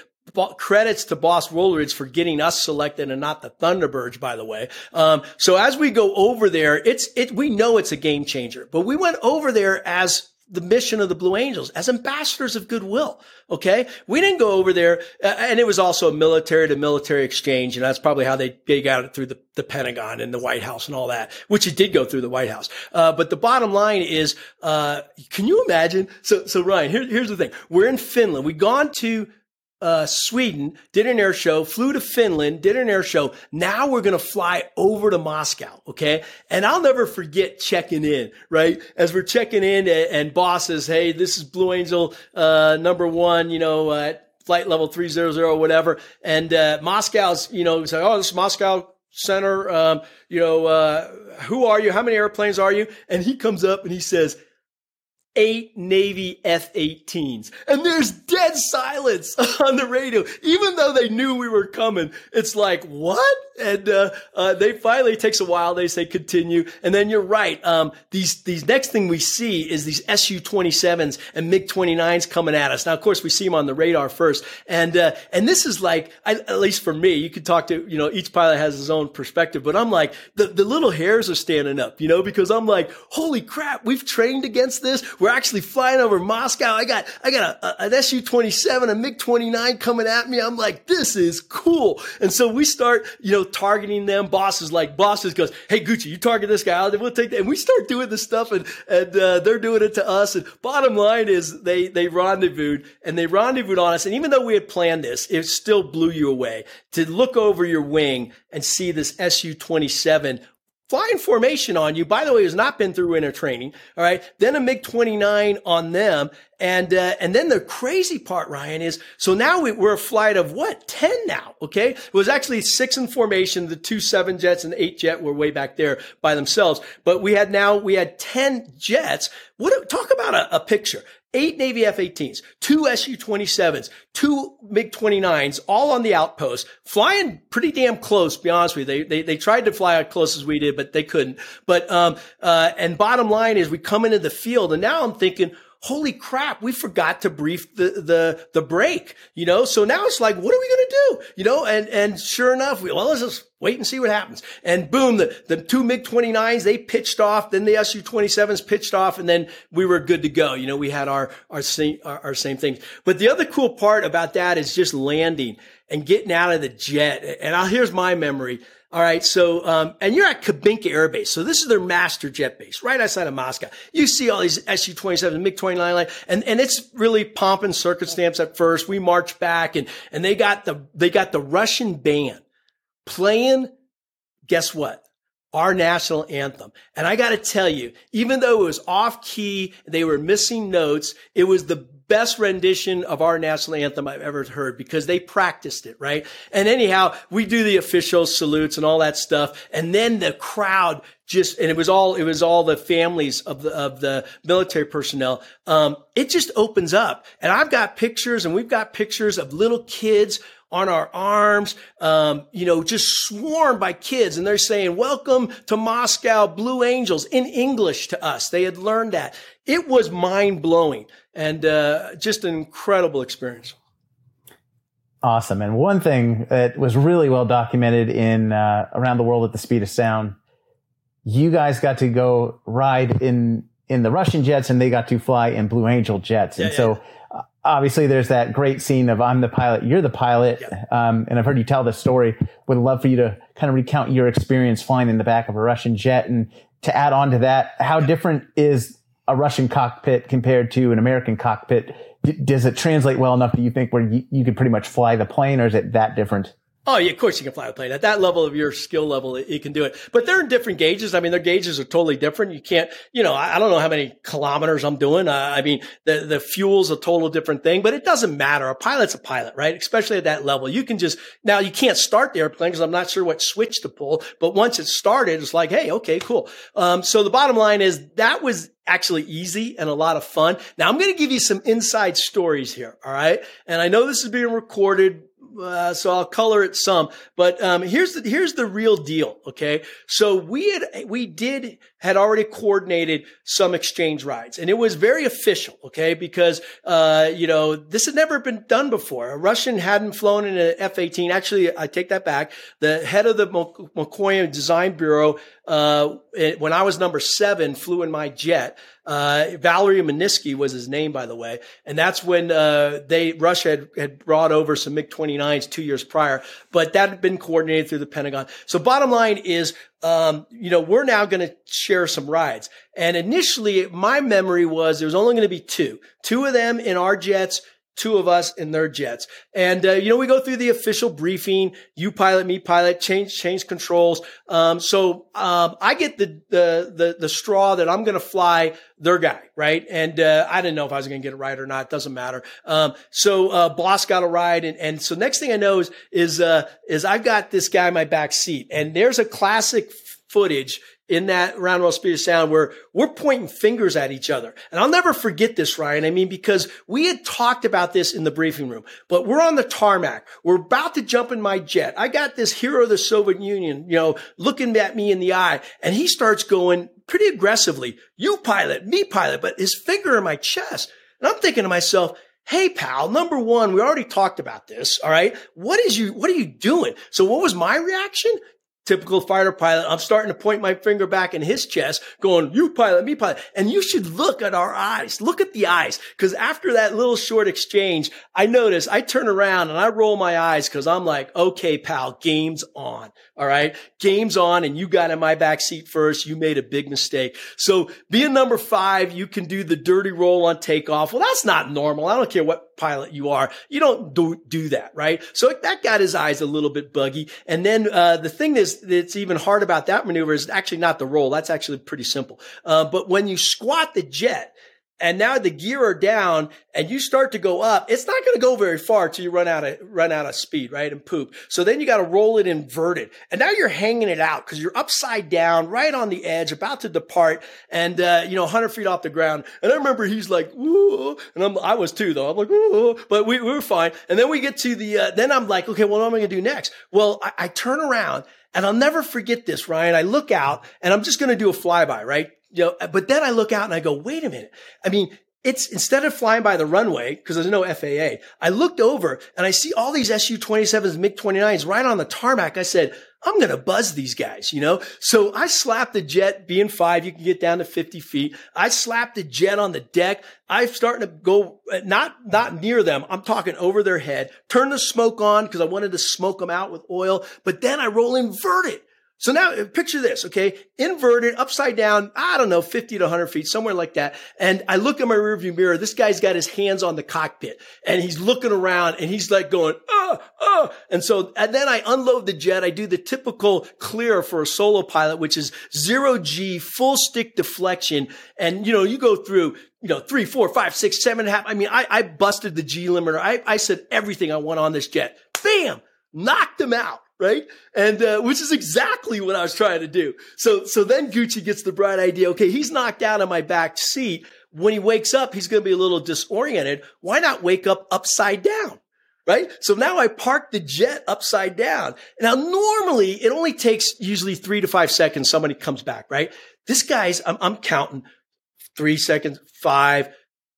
B: credits to Boss Wooldridge for getting us selected and not the Thunderbirds, by the way. Um, so as we go over there, it's it we know it's a game changer, but we went over there as the mission of the Blue Angels as ambassadors of goodwill. Okay. We didn't go over there. And it was also a military to military exchange. And that's probably how they, they got it through the, the Pentagon and the White House and all that, which it did go through the White House. Uh, but the bottom line is, uh, can you imagine? So, so Ryan, here, here's the thing. We're in Finland. We've gone to uh, Sweden, did an air show, flew to Finland, did an air show. Now we're going to fly over to Moscow. Okay. And I'll never forget checking in, right? As we're checking in and, and boss says, Hey, this is Blue Angel, uh, number one, you know, uh, flight level 300 or whatever. And, uh, Moscow's, you know, say, Oh, this is Moscow center. Um, you know, uh, who are you? How many airplanes are you? And he comes up and he says, eight Navy F-18s. And there's dead silence on the radio, even though they knew we were coming. It's like, what? And uh, uh, they finally takes a while. They say continue, and then you're right. Um, these these next thing we see is these Su 27s and MiG 29s coming at us. Now, of course, we see them on the radar first, and uh, and this is like I, at least for me, you could talk to you know each pilot has his own perspective, but I'm like the the little hairs are standing up, you know, because I'm like, holy crap, we've trained against this. We're actually flying over Moscow. I got I got a, an Su 27, a MiG 29 coming at me. I'm like, this is cool, and so we start you know targeting them. Bosses like bosses goes, hey Gucci, you target this guy out, we'll take that. And we start doing this stuff, and and uh, they're doing it to us. And bottom line is they they rendezvoused and they rendezvoused on us. And even though we had planned this, it still blew you away to look over your wing and see this Su twenty seven flying formation on you. By the way, has not been through winter training. All right. Then a MiG 29 on them. And, uh, and then the crazy part, Ryan, is so now we, are a flight of what? 10 now. Okay. It was actually six in formation. The two seven jets and eight jet were way back there by themselves. But we had now, we had 10 jets. What, talk about a, a picture eight Navy F-18s, two Su-27s, two MiG-29s, all on the outpost, flying pretty damn close, to be honest with you. They, they, they tried to fly as close as we did, but they couldn't. But, um, uh, and bottom line is we come into the field and now I'm thinking, holy crap, we forgot to brief the, the, the break, you know? So now it's like, what are we going to do? You know, and, and sure enough, we, well, let's just wait and see what happens. And boom, the, the two MiG-29s, they pitched off. Then the Su-27s pitched off and then we were good to go. You know, we had our, our same, our, our same things. But the other cool part about that is just landing and getting out of the jet. And I'll, here's my memory. All right. So, um, and you're at Kubinka Air Base. So this is their master jet base right outside of Moscow. You see all these Su-27, MiG-29, and, and it's really pomp and circumstance at first. We march back and, and they got the, they got the Russian band playing, guess what? Our national anthem. And I got to tell you, even though it was off key, they were missing notes, it was the best rendition of our national anthem I've ever heard because they practiced it, right? And anyhow, we do the official salutes and all that stuff. And then the crowd just, and it was all, it was all the families of the, of the military personnel. Um, it just opens up. And I've got pictures and we've got pictures of little kids on our arms, um, you know, just swarmed by kids. And they're saying, welcome to Moscow, Blue Angels in English to us. They had learned that. It was mind blowing and uh, just an incredible experience.
A: Awesome. And one thing that was really well documented in uh, Around the World at the Speed of Sound, you guys got to go ride in in the Russian jets and they got to fly in Blue Angel jets. And yeah, so uh, obviously there's that great scene of I'm the pilot, you're the pilot. Yeah. Um, and I've heard you tell this story. Would love for you to kind of recount your experience flying in the back of a Russian jet. And to add on to that, how different is a Russian cockpit compared to an American cockpit? D- does it translate well enough, do you think, where you, you could pretty much fly the plane or is it that different?
B: Oh, yeah, of course you can fly a plane. At that level of your skill level, you can do it. But they're in different gauges. I mean, their gauges are totally different. You can't, you know, I, don't know how many kilometers I'm doing. Uh, I mean, the, the fuel's a total different thing, but it doesn't matter. A pilot's a pilot, right? Especially at that level. You can just, now you can't start the airplane because I'm not sure what switch to pull, but once it's started, it's like, hey, okay, cool. Um, so the bottom line is that was actually easy and a lot of fun. Now I'm going to give you some inside stories here. All right. And I know this is being recorded uh, so I'll color it some. But um, here's the here's the real deal. Okay, so we had we did had already coordinated some exchange rides, and it was very official. Okay, because uh, you know this had never been done before. A Russian hadn't flown in an F-18. Actually, I take that back. The head of the Mikoyan Design Bureau, uh, when I was number seven, flew in my jet. Uh, Valery Menitsky was his name, by the way. And that's when, uh, they, Russia had, had brought over some MiG-29s two years prior, but that had been coordinated through the Pentagon. So bottom line is, um, you know, we're now going to share some rides. And initially, my memory was there was only going to be two, two of them in our jets, two of us in their jets. And, uh, you know, we go through the official briefing, you pilot, me pilot, change, change controls. Um, so, um, I get the, the, the, the straw that I'm going to fly their guy, right? And, uh, I didn't know if I was going to get it right or not. It doesn't matter. Um, so, uh, boss got a ride. And, and so next thing I know is, is, uh, is I've got this guy in my back seat and there's a classic footage in that round speed of sound where we're pointing fingers at each other. And I'll never forget this, Ryan. I mean, because we had talked about this in the briefing room, but we're on the tarmac. We're about to jump in my jet. I got this hero of the Soviet Union, you know, looking at me in the eye and he starts going pretty aggressively, you pilot, me pilot, but his finger in my chest. And I'm thinking to myself, Hey, pal, number one, we already talked about this. All right. What is you, what are you doing? So what was my reaction? Typical fighter pilot. I'm starting to point my finger back in his chest, going, you pilot, me pilot. And you should look at our eyes. Look at the eyes. Cause after that little short exchange, I notice I turn around and I roll my eyes because I'm like, okay, pal, game's on. All right. Game's on and you got in my back seat first. You made a big mistake. So being number five, you can do the dirty roll on takeoff. Well, that's not normal. I don't care what pilot you are. You don't do, do that, right? So that got his eyes a little bit buggy. And then, uh, the thing is, that's even hard about that maneuver is actually not the roll. That's actually pretty simple. Uh, but when you squat the jet, and now the gear are down and you start to go up, it's not going to go very far till you run out of, run out of speed, right? And poop. So then you got to roll it inverted. And now you're hanging it out because you're upside down, right on the edge, about to depart and, uh, you know, 100 feet off the ground. And I remember he's like, Ooh, and I'm, I was too though. I'm like, Ooh, but we, we were fine. And then we get to the, uh, then I'm like, okay, well, what am I going to do next? Well, I, I turn around and I'll never forget this, Ryan. I look out and I'm just going to do a flyby, right? You know, but then I look out and I go, wait a minute. I mean, it's instead of flying by the runway because there's no FAA, I looked over and I see all these Su 27s, MiG 29s right on the tarmac. I said, I'm going to buzz these guys, you know? So I slapped the jet being five. You can get down to 50 feet. I slapped the jet on the deck. I'm starting to go uh, not, not near them. I'm talking over their head, turn the smoke on because I wanted to smoke them out with oil, but then I roll inverted. So now uh, picture this, okay? Inverted, upside down, I don't know, 50 to 100 feet, somewhere like that. And I look in my rearview mirror. This guy's got his hands on the cockpit and he's looking around and he's like going, oh, oh. And so, and then I unload the jet. I do the typical clear for a solo pilot, which is zero G, full stick deflection. And, you know, you go through, you know, three, four, five, six, seven and a half. I mean, I, I busted the G limiter. I, I said everything I want on this jet. Bam! Knocked him out right? And uh, which is exactly what I was trying to do. So so then Gucci gets the bright idea. Okay, he's knocked out in my back seat. When he wakes up, he's going to be a little disoriented. Why not wake up upside down? Right? So now I park the jet upside down. Now, normally it only takes usually three to five seconds. Somebody comes back, right? This guy's, I'm, I'm counting three seconds, five,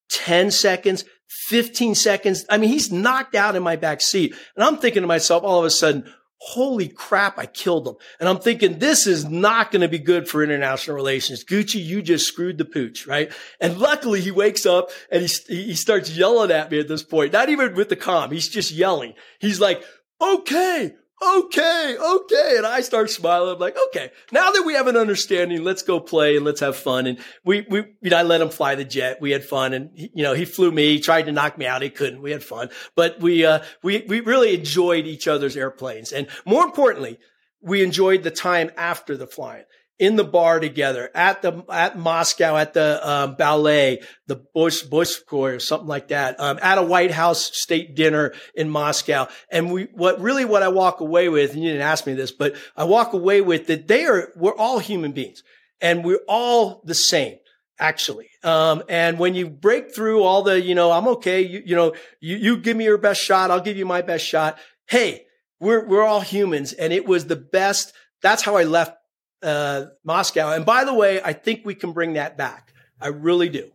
B: ten seconds, 15 seconds. I mean, he's knocked out in my back seat. And I'm thinking to myself all of a sudden, holy crap, I killed them. And I'm thinking, this is not going to be good for international relations. Gucci, you just screwed the pooch, right? And luckily he wakes up and he, he starts yelling at me at this point, not even with the com. He's just yelling. He's like, okay, okay, okay. And I start smiling. I'm like, okay, now that we have an understanding, let's go play and let's have fun. And we, we, you know, I let him fly the jet. We had fun. And, he, you know, he flew me, he tried to knock me out. He couldn't. We had fun, but we, uh, we, we really enjoyed each other's airplanes. And more importantly, we enjoyed the time after the flying in the bar together at the at Moscow at the um, ballet, the Bush Bushkoy or something like that, um, at a White House state dinner in Moscow. And we what really what I walk away with, and you didn't ask me this, but I walk away with that they are we're all human beings and we're all the same actually. Um, and when you break through all the, you know, I'm okay. You, you know, you, you give me your best shot. I'll give you my best shot. Hey, we're, we're all humans. And it was the best. That's how I left uh, Moscow. And by the way, I think we can bring that back. I really do.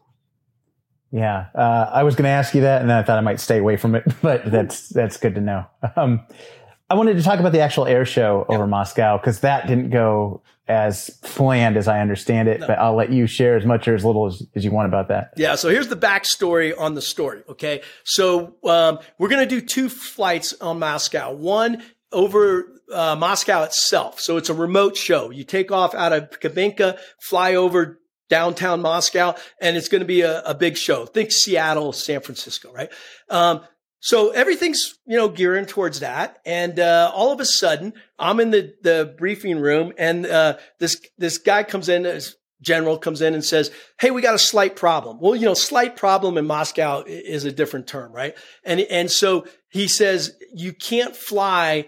A: Yeah, uh, I was going to ask you that, and then I thought I might stay away from it, but that's that's good to know. Um, I wanted to talk about the actual air show over yeah. Moscow because that didn't go as planned as I understand it, no. but I'll let you share as much or as little as, as, you want about that.
B: Yeah. So here's the backstory on the story. Okay. So, um, we're going to do two flights on Moscow. One over uh, Moscow itself. So it's a remote show. You take off out of Kubinka, fly over downtown Moscow, and it's going to be a, a, big show. Think Seattle, San Francisco, right? Um, so everything's, you know, gearing towards that. And, uh, all of a sudden I'm in the, the briefing room and, uh, this, this guy comes in, this general comes in and says, Hey, we got a slight problem. Well, you know, slight problem in Moscow is a different term, right? And, and so he says, you can't fly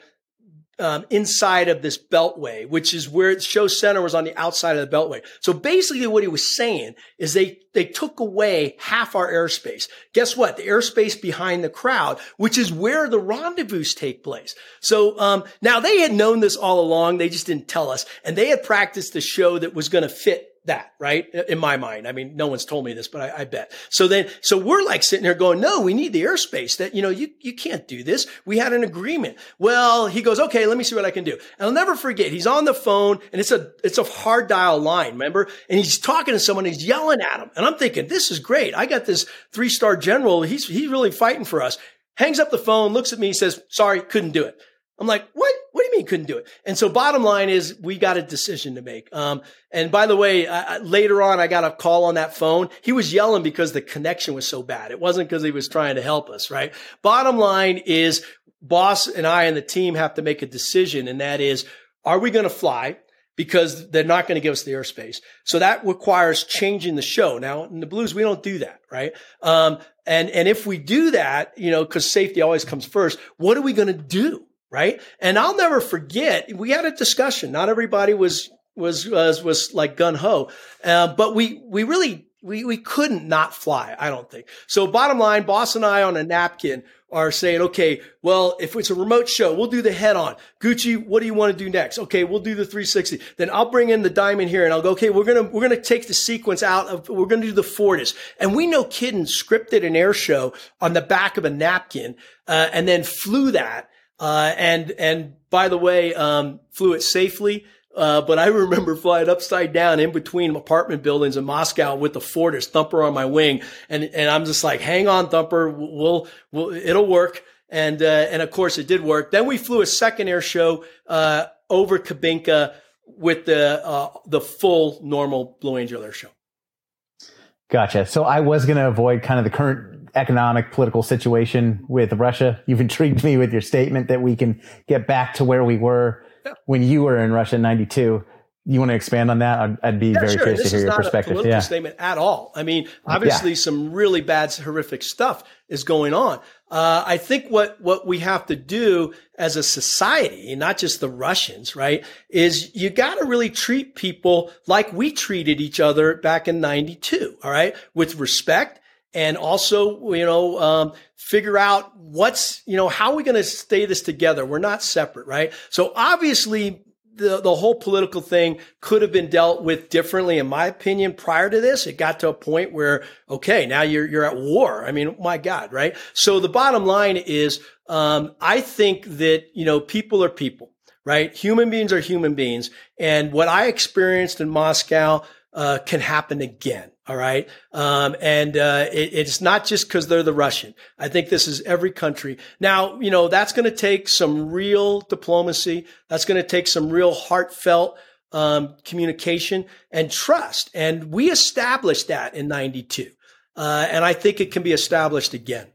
B: um, inside of this beltway, which is where the show center was on the outside of the beltway. So basically what he was saying is they, they took away half our airspace. Guess what? The airspace behind the crowd, which is where the rendezvous take place. So, um, now they had known this all along. They just didn't tell us and they had practiced a show that was going to fit that, right? In my mind. I mean, no one's told me this, but I, I, bet. So then, so we're like sitting there going, no, we need the airspace that, you know, you, you can't do this. We had an agreement. Well, he goes, okay, let me see what I can do. And I'll never forget. He's on the phone and it's a, it's a hard dial line, remember? And he's talking to someone. He's yelling at him. And I'm thinking, this is great. I got this three star general. He's, he's really fighting for us. Hangs up the phone, looks at me, says, sorry, couldn't do it. I'm like, what? What do you mean couldn't do it? And so bottom line is we got a decision to make. Um, and by the way, I, later on, I got a call on that phone. He was yelling because the connection was so bad. It wasn't because he was trying to help us, right? Bottom line is boss and I and the team have to make a decision. And that is, are we going to fly? Because they're not going to give us the airspace. So that requires changing the show. Now in the blues, we don't do that, right? Um, and, and if we do that, you know, cause safety always comes first, what are we going to do? Right? And I'll never forget, we had a discussion. Not everybody was, was, was, was like gun ho. Uh, but we, we really, we, we couldn't not fly. I don't think. So bottom line, boss and I on a napkin are saying, okay, well, if it's a remote show, we'll do the head on. Gucci, what do you want to do next? Okay, we'll do the 360. Then I'll bring in the diamond here and I'll go, okay, we're going to, we're going to take the sequence out of, we're going to do the Fortus. And we know Kidden scripted an air show on the back of a napkin, uh, and then flew that uh, and, and by the way, um, flew it safely. Uh, but I remember flying upside down in between apartment buildings in Moscow with the Fortus Thumper on my wing. And, and I'm just like, hang on, Thumper. We'll, we'll, it'll work. And, uh, and of course it did work. Then we flew a second air show, uh, over Kubinka with the, uh, the full normal Blue Angel air show.
A: Gotcha. So I was going to avoid kind of the current economic political situation with Russia. You've intrigued me with your statement that we can get back to where we were when you were in Russia in 92. You want to expand on that? I'd, I'd be yeah, very sure. curious
B: this
A: to hear
B: your
A: perspective.
B: A political yeah. statement at all. I mean, obviously, yeah. some really bad, horrific stuff is going on. Uh, I think what what we have to do as a society, not just the Russians, right, is you got to really treat people like we treated each other back in '92. All right, with respect and also, you know, um, figure out what's, you know, how are we going to stay this together? We're not separate, right? So obviously, the, the whole political thing could have been dealt with differently, in my opinion, prior to this. It got to a point where, okay, now you're, you're at war. I mean, my God, right? So the bottom line is, um, I think that, you know, people are people, right? Human beings are human beings. And what I experienced in Moscow, uh, can happen again. All right. Um, and, uh, it, it's not just because they're the Russian. I think this is every country. Now, you know, that's going to take some real diplomacy. That's going to take some real heartfelt, um, communication and trust. And we established that in 92. Uh, and I think it can be established again.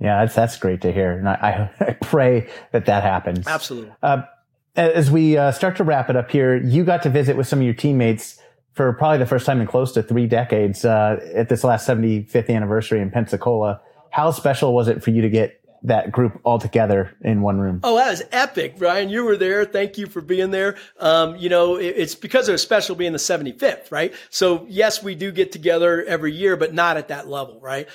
A: Yeah, that's, that's great to hear. And I, I pray that that happens.
B: Absolutely. Uh,
A: as we uh, start to wrap it up here, you got to visit with some of your teammates for probably the first time in close to three decades uh, at this last 75th anniversary in Pensacola. How special was it for you to get that group all together in one room?
B: Oh, that was epic, Brian. You were there. Thank you for being there. Um, you know, it, it's because it was special being the 75th, right? So yes, we do get together every year, but not at that level, right?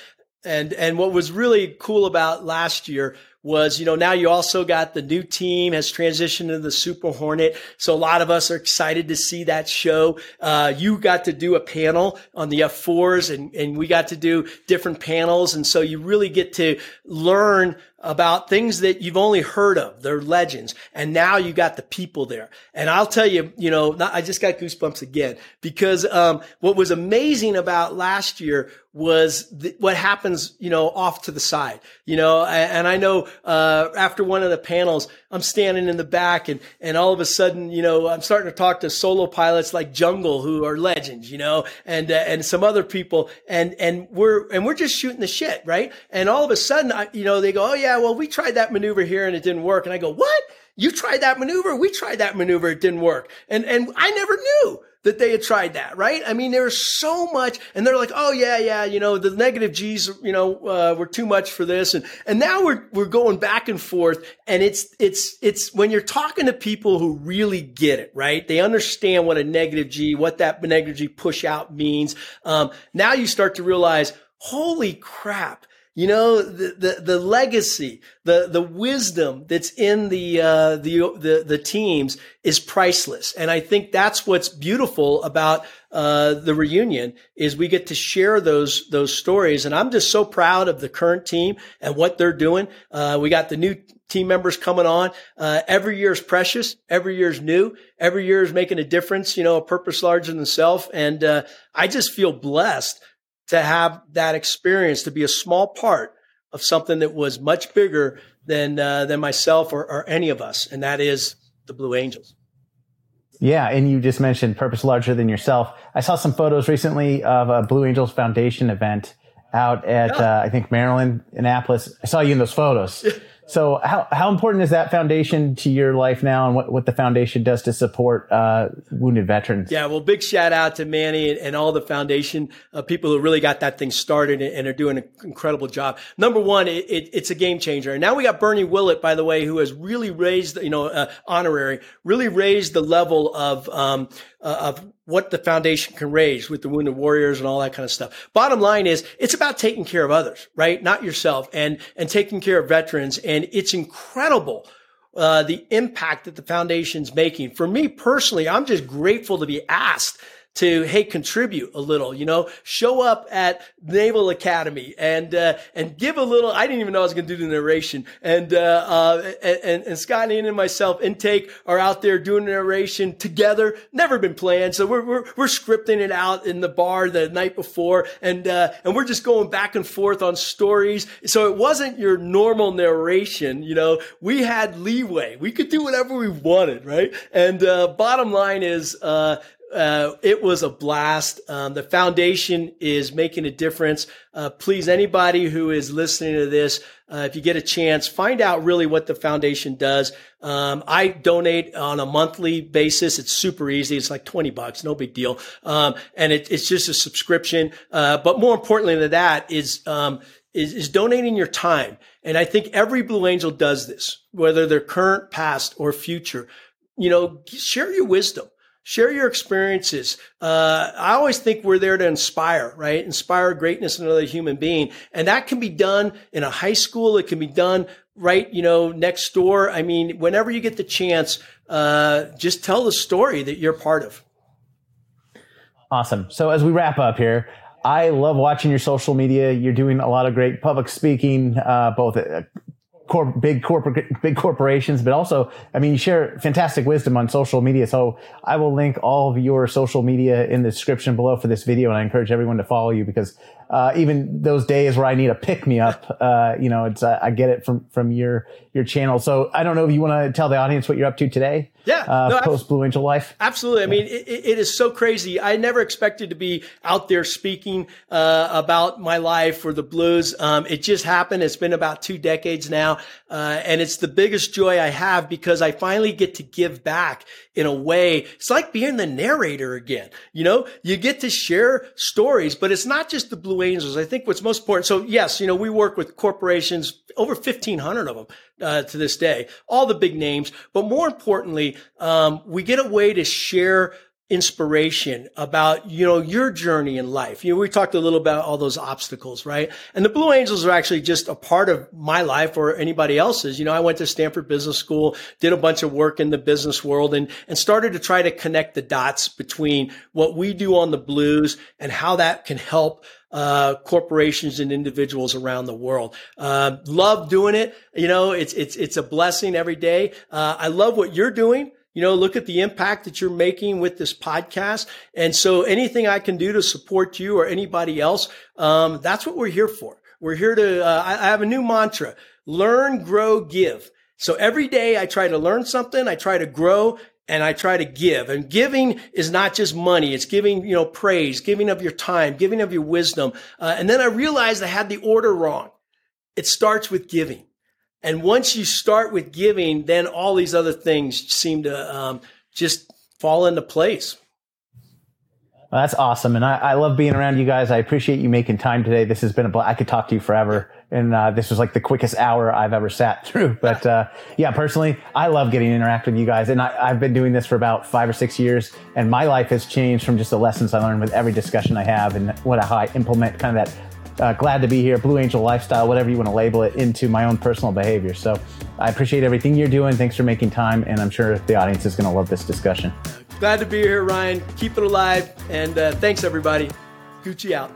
B: And, and what was really cool about last year was, you know, now you also got the new team has transitioned to the Super Hornet. So a lot of us are excited to see that show. Uh, you got to do a panel on the F4s and, and we got to do different panels. And so you really get to learn about things that you've only heard of. They're legends. And now you got the people there. And I'll tell you, you know, not, I just got goosebumps again because, um, what was amazing about last year was the, what happens, you know, off to the side, you know, and, and I know, uh, after one of the panels, I'm standing in the back and, and all of a sudden, you know, I'm starting to talk to solo pilots like Jungle who are legends, you know, and, uh, and some other people. And, and we're, and we're just shooting the shit, right? And all of a sudden, I, you know, they go, Oh yeah, well, we tried that maneuver here and it didn't work. And I go, what? You tried that maneuver? We tried that maneuver. It didn't work. And, and I never knew that they had tried that, right? I mean, there's so much, and they're like, oh yeah, yeah, you know, the negative G's, you know, uh, were too much for this, and and now we're we're going back and forth, and it's it's it's when you're talking to people who really get it, right? They understand what a negative G, what that negative G push out means. Um, now you start to realize, holy crap you know, the, the, the, legacy, the, the wisdom that's in the, uh, the, the, the teams is priceless. And I think that's what's beautiful about, uh, the reunion is we get to share those, those stories. And I'm just so proud of the current team and what they're doing. Uh, we got the new team members coming on. Uh, every year is precious. Every year is new. Every year is making a difference, you know, a purpose larger than self. And, uh, I just feel blessed to have that experience to be a small part of something that was much bigger than uh, than myself or, or any of us, and that is the Blue Angels.
A: Yeah, and you just mentioned purpose larger than yourself. I saw some photos recently of a Blue Angels Foundation event out at yeah. uh, I think Maryland, Annapolis. I saw you in those photos. So how, how important is that foundation to your life now and what, what the foundation does to support uh, wounded veterans?
B: Yeah, well, big shout out to Manny and, and all the foundation uh, people who really got that thing started and, and, are doing an incredible job. Number one, it, it, it's a game changer. And now we got Bernie Willett, by the way, who has really raised, you know, uh, honorary, really raised the level of, um, uh, of what the foundation can raise with the wounded warriors and all that kind of stuff. Bottom line is it's about taking care of others, right? Not yourself and, and taking care of veterans. And it's incredible. Uh, the impact that the foundation's making. For me personally, I'm just grateful to be asked to hey contribute a little you know? Show up at naval academy and uh, and give a little i didn't even know i was going to do the narration. And uh, uh, and, and scott and myself intake are out there doing the narration together. Never been planned. So we're, we're, we're scripting it out in the bar the night before. And uh, and we're just going back and forth on stories. So it wasn't your normal narration you know? We had leeway. We could do whatever we wanted right? And uh, bottom line is uh, uh, it was a blast. Um, the foundation is making a difference. Uh, please, anybody who is listening to this, uh, if you get a chance, find out really what the foundation does. Um, I donate on a monthly basis. It's super easy. It's like 20 bucks, no big deal. Um, and it, it's just a subscription. Uh, but more importantly than that is, um, is, is donating your time. And I think every Blue Angel does this, whether they're current, past, or future. You know, share your wisdom share your experiences. Uh, I always think we're there to inspire, right? Inspire greatness in another human being. And that can be done in a high school. It can be done right, you know, next door. I mean, whenever you get the chance, uh, just tell the story that you're part of.
A: Awesome. So as we wrap up here, I love watching your social media. You're doing a lot of great public speaking, uh, both cor- big corporate, big corporations, but also, I mean, you share fantastic wisdom on social media. So I will link all of your social media in the description below for this video. And I encourage everyone to follow you because, uh, even those days where I need a pick me up, uh, you know, it's, uh, I get it from, from your, your channel. So I don't know if you want to tell the audience what you're up to today.
B: Yeah.
A: Uh, no, post Blue Angel life.
B: Absolutely. I mean, it, it is so crazy. I never expected to be out there speaking, uh, about my life or the blues. Um, it just happened. It's been about two decades now. Uh, and it's the biggest joy I have because I finally get to give back in a way. It's like being the narrator again. You know, you get to share stories, but it's not just the Blue Angels. I think what's most important. So yes, you know, we work with corporations, over 1500 of them uh, to this day, all the big names. But more importantly, um, we get a way to share inspiration about, you know, your journey in life. You know, we talked a little about all those obstacles, right? And the Blue Angels are actually just a part of my life or anybody else's. You know, I went to Stanford Business School, did a bunch of work in the business world and, and started to try to connect the dots between what we do on the blues and how that can help uh, corporations and individuals around the world. Uh, love doing it. You know, it's it's it's a blessing every day. Uh, I love what you're doing. You know, look at the impact that you're making with this podcast. And so anything I can do to support you or anybody else, um, that's what we're here for. We're here to, uh, I, I have a new mantra, learn, grow, give. So every day I try to learn something. I try to grow and I try to give. And giving is not just money. It's giving, you know, praise, giving of your time, giving of your wisdom. Uh, and then I realized I had the order wrong. It starts with giving. And once you start with giving, then all these other things seem to um, just fall into place.
A: Well, that's awesome. And I, I, love being around you guys. I appreciate you making time today. This has been a, bl- I could talk to you forever. And, uh, this was like the quickest hour I've ever sat through. But, uh, yeah, personally, I love getting to interact with you guys. And I, have been doing this for about five or six years. And my life has changed from just the lessons I learned with every discussion I have and what how I implement kind of that uh, glad to be here, Blue Angel lifestyle, whatever you want to label it, into my own personal behavior. So I appreciate everything you're doing. Thanks for making time. And I'm sure the audience is going to love this discussion.
B: Glad to be here, Ryan. Keep it alive. And uh, thanks, everybody. Gucci out.